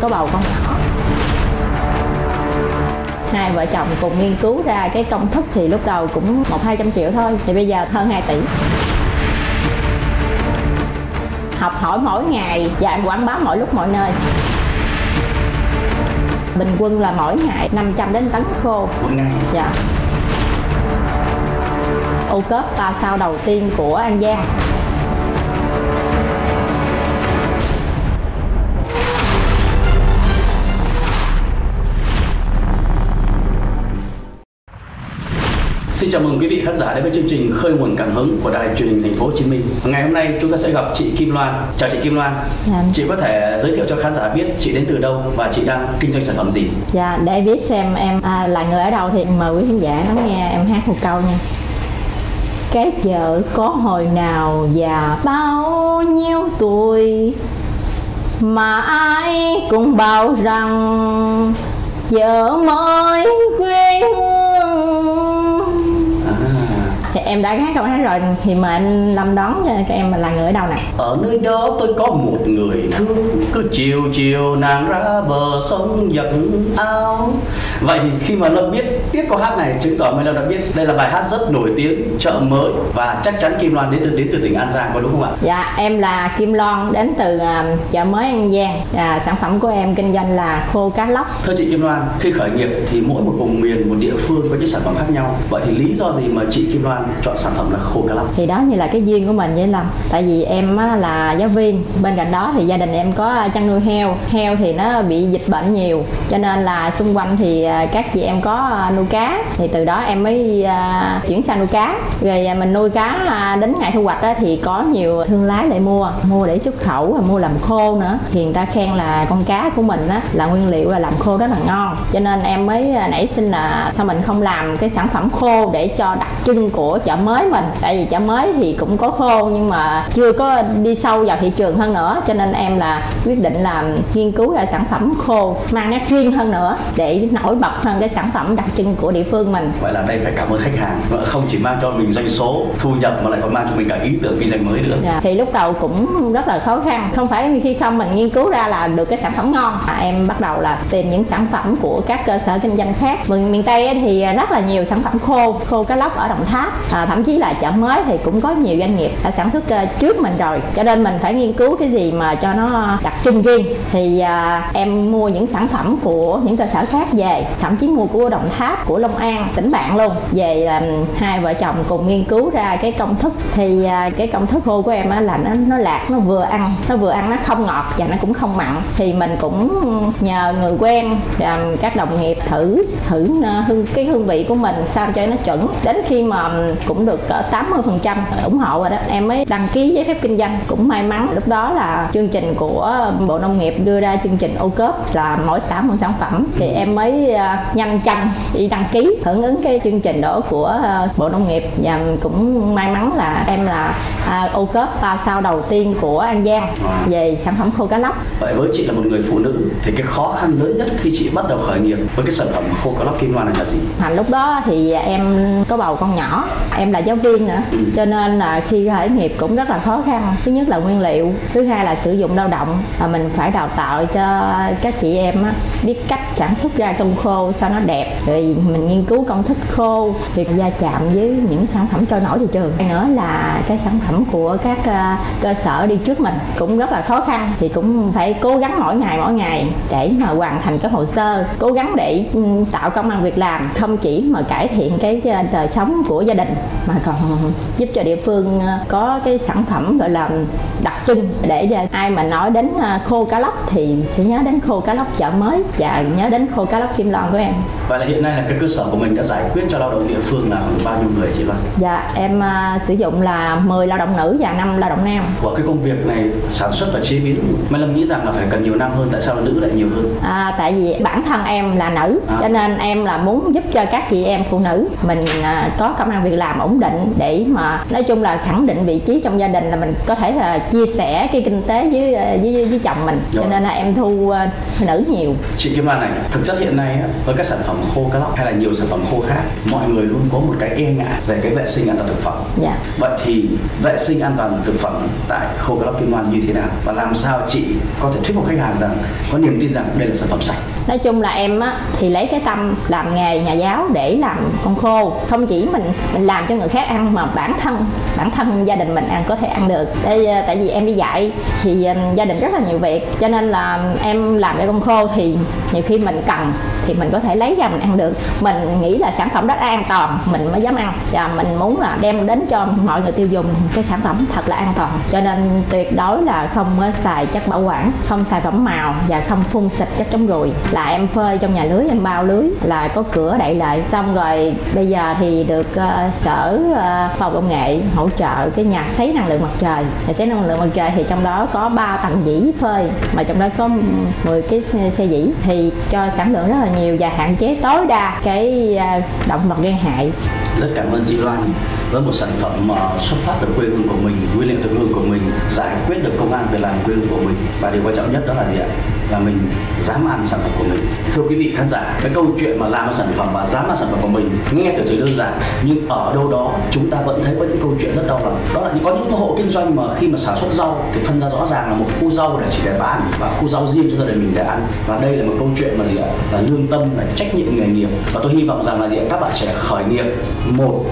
có bầu con nhỏ hai vợ chồng cùng nghiên cứu ra cái công thức thì lúc đầu cũng một hai trăm triệu thôi thì bây giờ hơn 2 tỷ. Học hỏi mỗi ngày và quảng bá mọi lúc mọi nơi. Bình quân là mỗi ngày 500 đến tấn khô. Một ngày? Dạ. Ô cớp ba sao đầu tiên của an giang Xin chào mừng quý vị khán giả đến với chương trình Khơi nguồn cảm hứng của Đài truyền hình Thành phố Hồ Chí Minh. Ngày hôm nay chúng ta sẽ gặp chị Kim Loan. Chào chị Kim Loan. Dạ. Chị có thể giới thiệu cho khán giả biết chị đến từ đâu và chị đang kinh doanh sản phẩm gì? Dạ, để biết xem em à, là người ở đâu thì mời quý khán giả lắng nghe em hát một câu nha. Cái vợ có hồi nào và bao nhiêu tuổi mà ai cũng bảo rằng vợ mới quê hương em đã hát câu hát rồi thì mời anh Lâm đón cho các em là người ở đâu nè ở nơi đó tôi có một người thương cứ chiều chiều nàng ra bờ sông giặt áo vậy thì khi mà lâm biết tiếp câu hát này chứng tỏ mai lâm đã biết đây là bài hát rất nổi tiếng chợ mới và chắc chắn kim loan đến từ đến từ tỉnh an giang có đúng không ạ Dạ, em là Kim Loan đến từ à, chợ mới An Giang. À, sản phẩm của em kinh doanh là khô cá lóc. Thưa chị Kim Loan, khi khởi nghiệp thì mỗi một vùng miền, một địa phương có những sản phẩm khác nhau. Vậy thì lý do gì mà chị Kim Loan chọn sản phẩm là khô cá lóc? Thì đó như là cái duyên của mình với Lâm. Tại vì em á, là giáo viên, bên cạnh đó thì gia đình em có chăn nuôi heo. Heo thì nó bị dịch bệnh nhiều, cho nên là xung quanh thì à, các chị em có à, nuôi cá. Thì từ đó em mới à, chuyển sang nuôi cá. Rồi mình nuôi cá đến ngày thu hoạch á, thì có nhiều thương lái lại mua, mua để xuất khẩu và mua làm khô nữa. Thì người ta khen là con cá của mình á, là nguyên liệu là làm khô rất là ngon. Cho nên em mới nảy sinh là sao mình không làm cái sản phẩm khô để cho đặc trưng của chợ mới mình. Tại vì chợ mới thì cũng có khô nhưng mà chưa có đi sâu vào thị trường hơn nữa. Cho nên em là quyết định làm nghiên cứu ra sản phẩm khô mang nét riêng hơn nữa để nổi bật hơn cái sản phẩm đặc trưng của địa phương mình. Vậy là đây phải cảm ơn khách hàng, không chỉ mang cho mình doanh số, thu nhập mà lại còn mang cho mình cả ý tưởng kinh doanh mới nữa. Dạ. Thì lúc đầu cũng rất là khó khăn Không phải khi không mình nghiên cứu ra là được cái sản phẩm ngon à, Em bắt đầu là tìm những sản phẩm của các cơ sở kinh doanh khác Miền, miền Tây thì rất là nhiều sản phẩm khô Khô cá lóc ở Đồng Tháp à, Thậm chí là chợ mới thì cũng có nhiều doanh nghiệp đã sản xuất ờ, trước mình rồi. Cho nên mình phải nghiên cứu cái gì mà cho nó đặc trưng riêng. Thì à, em mua những sản phẩm của những cơ sở khác về Thậm chí mua của Đồng Tháp, của Long An, tỉnh bạn luôn. Về là hai vợ chồng cùng nghiên cứu ra cái công thức. Thì à, cái công thức khô của em á là nó nó lạc nó vừa ăn nó vừa ăn nó không ngọt và nó cũng không mặn. Thì mình cũng nhờ người quen các đồng nghiệp thử thử hương cái hương vị của mình sao cho nó chuẩn. Đến khi mà cũng được cỡ 80 phần trăm ủng hộ rồi đó. Em mới đăng ký giấy phép kinh doanh. Cũng may mắn lúc đó là chương trình của bộ nông nghiệp đưa ra chương trình ô cớp là mỗi xã một sản phẩm. Thì em mới ờ, nhanh chân đi đăng ký hưởng ứng cái chương trình đó của ờ, bộ nông nghiệp. Và cũng may mắn là em là à, ô cớp ba sao đầu tiên của An Giang về sản phẩm khô cá lóc Vậy với chị là một người phụ nữ thì cái khó khăn lớn nhất khi chị bắt đầu khởi nghiệp với cái sản phẩm khô cá lóc Kim Loan là gì? Thành lúc đó thì em có bầu con nhỏ em là giáo viên nữa Ừ. cho nên là khi khởi nghiệp cũng rất là khó khăn thứ nhất là nguyên liệu thứ hai là sử dụng lao động và mình phải đào tạo cho các chị em á, biết cách sản xuất ra tôm khô sao nó đẹp rồi mình nghiên cứu công thức khô thì gia chạm với những sản phẩm trôi nổi thị trường nữa là cái sản phẩm của các ờ, cơ sở đi trước mình cũng rất là khó khăn thì cũng phải cố gắng mỗi ngày mỗi ngày để mà hoàn thành cái hồ sơ cố gắng để ừ, tạo công ăn việc làm không chỉ mà cải thiện cái ờ, đời sống của gia đình mà còn giúp cho địa phương ờ, có cái sản phẩm gọi là đặc trưng để ai mà nói đến khô cá lóc thì sẽ nhớ đến khô cá lóc chợ mới và nhớ đến khô cá lóc kim loan của em Vậy là hiện nay là cái cơ sở của mình đã giải quyết cho lao động địa phương là bao nhiêu người chị Loan? dạ em sử dụng là 10 lao động nữ và 5 lao động nam Của cái công việc này sản xuất và chế biến Mai Lâm nghĩ rằng là phải cần nhiều năm hơn tại sao nữ lại nhiều hơn? À, tại vì bản thân em là nữ À. cho nên em là muốn giúp cho các chị em phụ nữ mình à, có công ăn việc làm ổn định để mà nói chung là khẳng định vị trí trong gia đình là mình có thể là chia sẻ cái kinh tế với với, với chồng mình cho nên là em thu nữ nhiều chị Kim Lan này thực chất hiện nay với các sản phẩm khô cá lóc hay là nhiều sản phẩm khô khác mọi người luôn có một cái e ngại về cái vệ sinh an toàn thực phẩm dạ. vậy thì vệ sinh an toàn thực phẩm tại khô cá lóc Kim Loan như thế nào? Và làm sao chị có thể thuyết phục khách hàng rằng có niềm tin rằng đây là sản phẩm sạch? Nói chung là em á, thì lấy cái tâm làm nghề nhà giáo để làm con khô. Không chỉ mình mình làm cho người khác ăn mà bản thân bản thân gia đình mình ăn có thể ăn được. Đây à, tại vì em đi dạy thì à, gia đình rất là nhiều việc. Cho nên là em làm cái con khô thì nhiều khi mình cần thì mình có thể lấy ra mình ăn được. Mình nghĩ là sản phẩm rất an toàn, mình mới dám ăn. Và mình muốn là đem đến cho mọi người tiêu dùng cái sản phẩm thật là an toàn. Cho nên tuyệt đối là không xài chất bảo quản không xài phẩm màu và không phun xịt chất chống ruồi là em phơi trong nhà lưới em bao lưới là có cửa đậy lại. Xong rồi bây giờ thì được uh, sở ờ, uh, phòng công nghệ hỗ trợ cái nhà sấy năng lượng mặt trời. Nhà sấy năng lượng mặt trời thì trong đó có 3 tầng dĩ phơi mà trong đó có 10 cái xe dĩ. Thì cho sản lượng rất là nhiều và hạn chế tối đa cái uh, động vật gây hại rất cảm ơn chị Loan với một sản phẩm mà xuất phát từ quê hương của mình, nguyên liệu từ quê hương của mình, giải quyết được công an việc làm quê hương của mình. Và điều quan trọng nhất đó là gì ạ? Là mình dám ăn sản phẩm của mình. Thưa quý vị khán giả, cái câu chuyện mà làm sản phẩm và dám ăn sản phẩm của mình, nghe từ chỉ đơn giản, nhưng ở đâu đó chúng ta vẫn thấy có những câu chuyện rất đau lòng. Đó là có những hộ kinh doanh mà khi mà sản xuất rau thì phân ra rõ ràng là một khu rau để chỉ để bán và khu rau riêng cho gia đình mình để ăn. Và đây là một câu chuyện mà gì ạ? Là lương tâm, là trách nhiệm nghề nghiệp. Và tôi hy vọng rằng là gì ạ? Các bạn trẻ khởi nghiệp, một,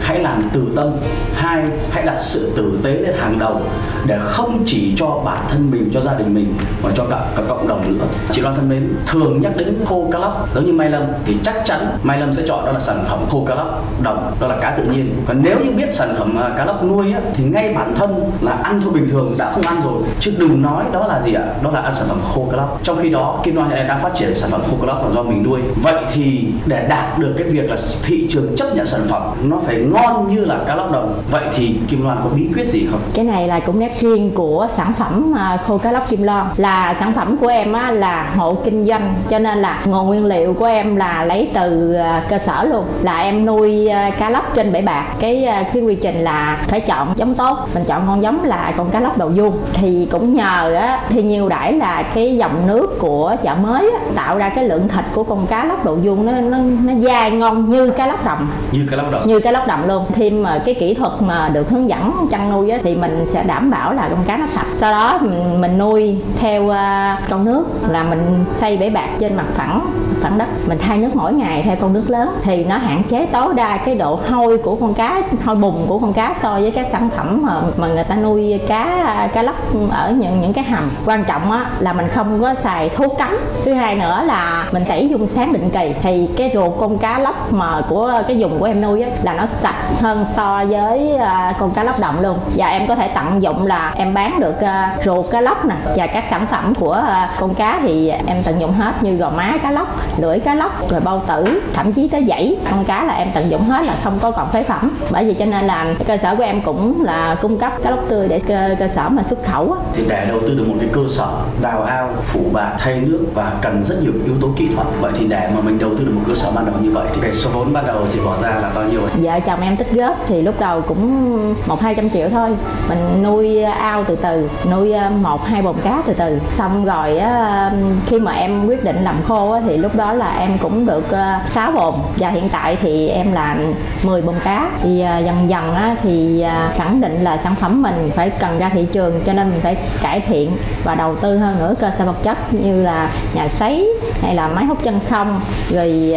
hãy làm từ tâm. Hai, hãy đặt sự tử tế lên hàng đầu để không chỉ cho bản thân mình cho gia đình mình mà cho cả cả cộng đồng nữa. Chị Loan thân mến thường nhắc đến khô cá lóc giống như Mai Lâm thì chắc chắn Mai Lâm sẽ chọn đó là sản phẩm khô cá lóc đồng đó là cá tự nhiên. Còn nếu như biết sản phẩm à, cá lóc nuôi á, thì ngay bản thân là ăn thôi bình thường đã không ăn rồi. Chứ đừng nói đó là gì ạ? Đó là ăn sản phẩm khô cá lóc. Trong khi đó Kim Loan hiện đang phát triển sản phẩm khô cá lóc là do mình nuôi. Vậy thì để đạt được cái việc là thị trường chấp nhận sản phẩm nó phải ngon như là cá lóc đồng. Vậy thì Kim Loan có bí quyết gì không? Cái này là cũng đã riêng của sản phẩm à, khô cá lóc Kim Loan là sản phẩm của em á, là hộ kinh doanh cho nên là nguồn nguyên liệu của em là lấy từ à, cơ sở luôn. Là em nuôi à, cá lóc trên bể bạc. Cái cái quy trình là phải chọn giống tốt. Mình chọn con giống là con cá lóc đầu vuông. Thì cũng nhờ á, thì nhiều đãi là cái dòng nước của chợ mới á, tạo ra cái lượng thịt của con cá lóc đầu vuông nó nó nó dai ngon như cá lóc đồng như cá lóc đồng như cá lóc đồng luôn. Thêm mà cái kỹ thuật mà được hướng dẫn chăn nuôi á, thì mình sẽ đảm bảo là con cá nó sạch sau đó mình, mình nuôi theo uh, con nước là mình xây bể bạc trên mặt phẳng phẳng đất. Mình thay nước mỗi ngày theo con nước lớn. Thì nó hạn chế tối đa cái độ hôi của con cá hôi bùn của con cá so với các sản phẩm mà, mà người ta nuôi cá cá lóc ở những những cái hầm. Quan trọng á là mình không có xài thuốc cấm. Thứ hai nữa là mình tẩy dung sáng định kỳ. Thì cái ruột con cá lóc mà của cái dùng của em nuôi á là nó sạch hơn so với ờ, con cá lóc đồng luôn. Và em có thể tận dụng là em bán được uh, ruột cá lóc nè và các sản phẩm của uh, con cá thì em tận dụng hết như gò má cá lóc lưỡi cá lóc rồi bao tử thậm chí tới dãy con cá là em tận dụng hết là không có còn phế phẩm. Bởi vì cho nên là cơ sở của em cũng là cung cấp cá lóc tươi để cơ, cơ sở mà xuất khẩu á. thì để đầu tư được một cái cơ sở đào ao phủ bạt thay nước và cần rất nhiều yếu tố kỹ thuật. Vậy thì để mà mình đầu tư được một cơ sở ban đầu như vậy thì cái số vốn ban đầu chị bỏ ra là bao nhiêu vợ chồng em tích góp thì lúc đầu cũng một hai trăm triệu thôi. Mình nuôi ao từ từ nuôi ờ, một hai bồn cá từ từ. Xong rồi á, khi mà em quyết định làm khô á, thì lúc đó là em cũng được ờ, sáu bồn. Và hiện tại thì em làm 10 bồn cá. Thì ờ, dần dần á, thì khẳng định là sản phẩm mình phải cần ra thị trường cho nên mình phải cải thiện và đầu tư hơn nữa cơ sở vật chất như là nhà sấy hay là máy hút chân không rồi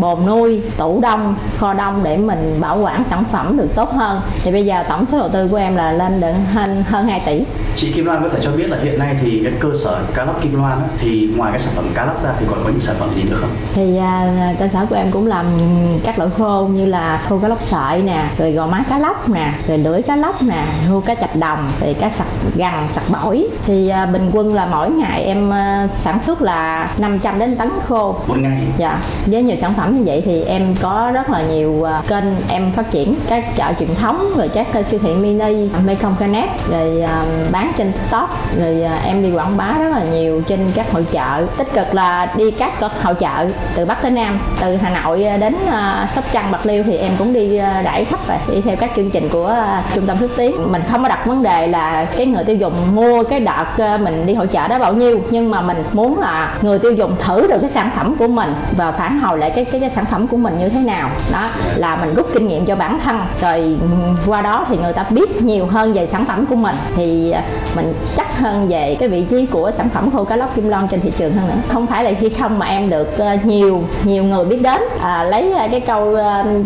bồn nuôi tủ đông kho đông để mình bảo quản sản phẩm được tốt hơn thì bây giờ tổng số đầu tư của em là lên được hơn hơn 2 tỷ chị Kim Loan có thể cho biết là hiện nay thì cái cơ sở cá lóc Kim Loan thì ngoài cái sản phẩm cá lóc ra thì còn có những sản phẩm gì nữa không? Thì à, cơ sở của em cũng làm các loại khô như là khô cá lóc sợi nè, rồi gò má cá lóc nè, rồi lưỡi cá lóc nè, khô cá chạch đồng, rồi cá sặc gằn, sặc bổi. Thì à, bình quân là mỗi ngày em à, sản xuất là 500 700 đến tấn khô một ngày dạ với nhiều sản phẩm như vậy thì em có rất là nhiều à, kênh em phát triển. Các chợ truyền thống rồi các kênh siêu thị mini, Mekong Connect, rồi à, bán trên TikTok, rồi à, em đi quảng bá rất là nhiều trên các hội chợ. Tích cực là đi các hội chợ từ Bắc tới Nam, từ Hà Nội đến Sóc Trăng, Bạc Liêu thì em cũng đi đẩy khắp và đi theo các chương trình của trung tâm xúc tiến. Mình không có đặt vấn đề là cái người tiêu dùng mua cái đợt mình đi hội chợ đó bao nhiêu, nhưng mà mình muốn là người tiêu dùng thử được cái sản phẩm của mình và phản hồi lại cái cái, cái sản phẩm của mình như thế nào. Đó là mình rút kinh nghiệm cho bản thân rồi qua đó thì người ta biết nhiều hơn về sản phẩm của mình. Thì à, mình chắc hơn về cái vị trí của sản phẩm khô cá lóc kim lon trên thị trường hơn nữa. Không phải là khi không mà em được à, nhiều nhiều người biết đến. À, lấy à, cái câu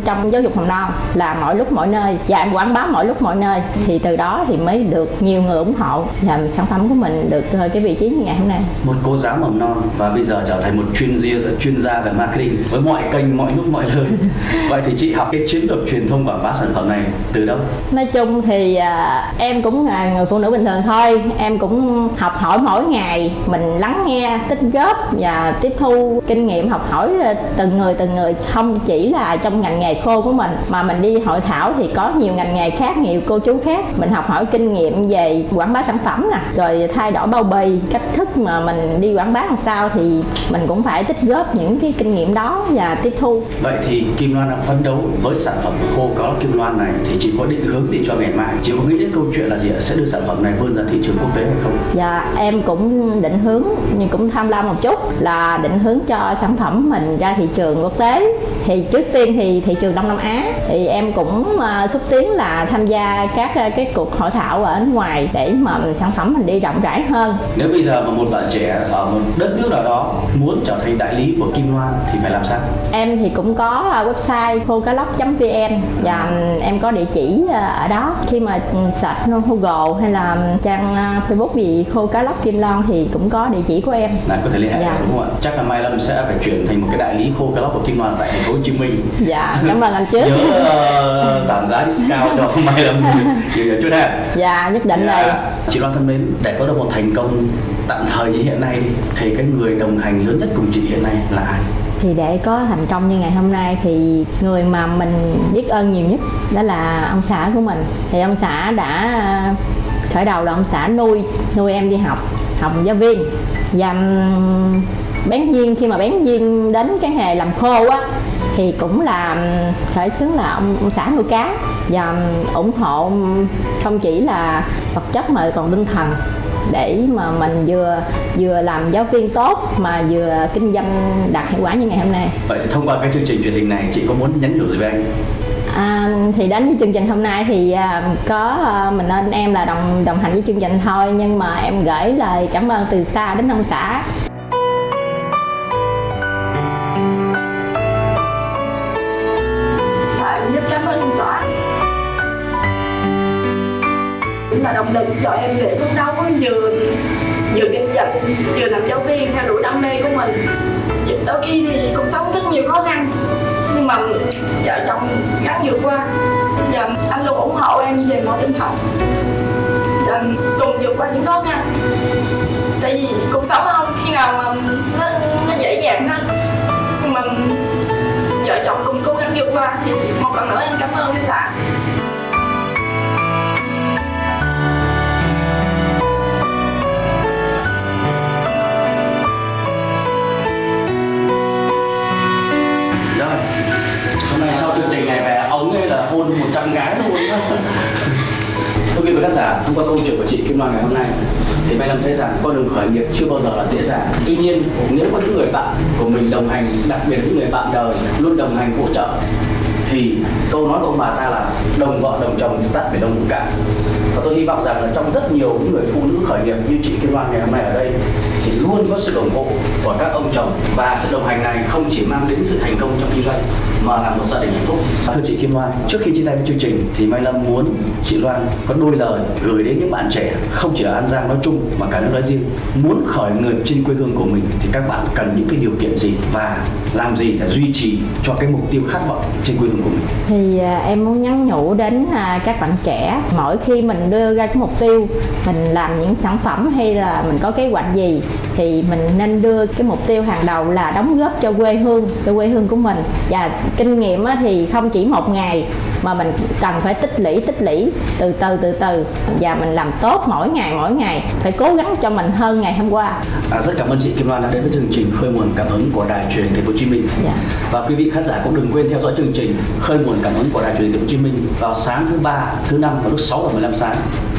trong giáo dục mầm non là mọi lúc mọi nơi và em quảng bá mọi lúc mọi nơi thì từ đó thì mới được nhiều người ủng hộ và sản phẩm của mình được cái vị trí như ngày hôm nay. Một cô giáo mầm non và bây giờ trở thành một chuyên gia chuyên gia về marketing với mọi kênh mọi lúc mọi nơi. Vậy thì chị học cái chiến lược truyền thông quảng bá sản phẩm này từ đâu? Nói chung thì à, em cũng là người phụ nữ bình thường thôi. Em cũng học hỏi mỗi ngày mình lắng nghe tích góp và tiếp thu kinh nghiệm học hỏi à, từng người từng người. Không chỉ là trong ngành nghề khô của mình mà mình đi hội thảo thì có nhiều ngành nghề khác nhiều cô chú khác. Mình học hỏi kinh nghiệm về quảng bá sản phẩm nè rồi thay đổi bao bì cách thức mà mình đi quảng bá làm sao thì mình cũng phải tích góp những cái kinh nghiệm đó và tiếp thu. Vậy thì Kim Loan đang phấn đấu với sản phẩm khô có Kim Loan này thì chị có định hướng gì cho ngày mai? Chị có nghĩ đến câu chuyện là gì ạ? sẽ đưa sản phẩm này vươn ra thị trường quốc tế hay không? Dạ em cũng định hướng nhưng cũng tham lam một chút là định hướng cho sản phẩm mình ra thị trường quốc tế. Thì trước tiên thì thị trường Đông Nam Á thì em cũng à, xúc tiến là tham gia các à, cái cuộc hội thảo ở ngoài để mà sản phẩm mình đi rộng rãi hơn. Nếu bây giờ mà một bạn trẻ ở một đất nước nào đó muốn trở thành đại lý của Kim Loan thì phải làm sao em thì cũng có à, website khôcálóc.vn và em có địa chỉ à, ở đó. Khi mà search Google hay là trang à, Facebook gì khô cá lóc kim lon thì cũng có địa chỉ của em. Là có thể liên hệ Dạ. đúng không ạ? Chắc là Mai Lâm sẽ phải chuyển thành một cái đại lý khô cá lóc của Kim Loan tại thành phố Hồ Chí Minh. Dạ cảm ơn anh trước. Nhớ ờ, giảm giá discount cho Mai Lâm. Nhiều nhiều chút ha. Dạ nhất định rồi Dạ. Chị Loan thân mến, để có được một thành công tạm thời như hiện nay thì cái người đồng hành lớn nhất cùng chị hiện nay là ai? Thì để có thành công như ngày hôm nay thì người mà mình biết ơn nhiều nhất đó là ông xã của mình. Thì ông xã đã ờ, khởi đầu là ông xã nuôi nuôi em đi học học giáo viên. Và bán viên khi mà bán viên đến cái nghề làm khô á thì cũng là khởi xướng là ông, ông xã nuôi cá. Và ủng hộ không chỉ là vật chất mà còn tinh thần để mà mình vừa vừa làm giáo viên tốt mà vừa kinh doanh đạt hiệu quả như ngày hôm nay Vậy thì thông qua cái chương trình truyền hình này, chị có muốn nhắn nhủ gì với anh? à, thì đến với chương trình hôm nay thì à, có à, mình nên em là đồng đồng hành với chương trình thôi nhưng mà em gửi lời cảm ơn từ xa đến ông xã là động lực cho em để phấn đấu vừa vừa kinh doanh vừa làm giáo viên theo đuổi đam mê của mình. Đôi khi thì cuộc sống rất nhiều khó khăn nhưng mà vợ chồng gắng vượt qua. Và anh luôn ủng hộ em về mọi tinh thần. Và cùng vượt qua những khó khăn. Tại vì cuộc sống không khi nào mà nó, nó dễ dàng hết. Nhưng mà vợ chồng cùng cố gắng vượt qua thì một lần nữa em cảm ơn cái xã. Trăm gái luôn Thưa quý vị khán giả, thông qua câu chuyện của chị Kim Loan ngày hôm nay thì Mai Lâm thấy rằng con đường khởi nghiệp chưa bao giờ là dễ dàng. Tuy nhiên, nếu có những người bạn của mình đồng hành, đặc biệt những người bạn đời luôn đồng hành hỗ trợ thì câu nói của ông bà ta là đồng vợ đồng chồng chúng ta phải đồng cả và tôi hy vọng rằng là trong rất nhiều những người phụ nữ khởi nghiệp như chị Kim Loan ngày hôm nay ở đây luôn có sự ủng hộ của các ông chồng và sự đồng hành này không chỉ mang đến sự thành công trong kinh doanh mà là một gia đình hạnh phúc. Thưa chị Kim Loan trước khi chia tay với chương trình thì Mai Lâm muốn chị Loan có đôi lời gửi đến những bạn trẻ không chỉ ở An Giang nói chung mà cả nước nói riêng. Muốn khởi nghiệp trên quê hương của mình thì các bạn cần những cái điều kiện gì và làm gì để duy trì cho cái mục tiêu khát vọng trên quê hương của mình? Thì à, em muốn nhắn nhủ đến à, các bạn trẻ mỗi khi mình đưa ra cái mục tiêu mình làm những sản phẩm hay là mình có kế hoạch gì thì mình nên đưa cái mục tiêu hàng đầu là đóng góp cho quê hương cho quê hương của mình và kinh nghiệm thì không chỉ một ngày mà mình cần phải tích lũy tích lũy từ từ từ từ và mình làm tốt mỗi ngày mỗi ngày phải cố gắng cho mình hơn ngày hôm qua À, rất cảm ơn chị Kim Loan đã đến với chương trình khơi nguồn cảm hứng của đài truyền hình Thành phố Hồ Chí Minh. Dạ. Và quý vị khán giả cũng đừng quên theo dõi chương trình khơi nguồn cảm hứng của đài truyền Thành phố Hồ Chí Minh vào sáng thứ ba, thứ năm vào lúc 6 giờ 15 sáng.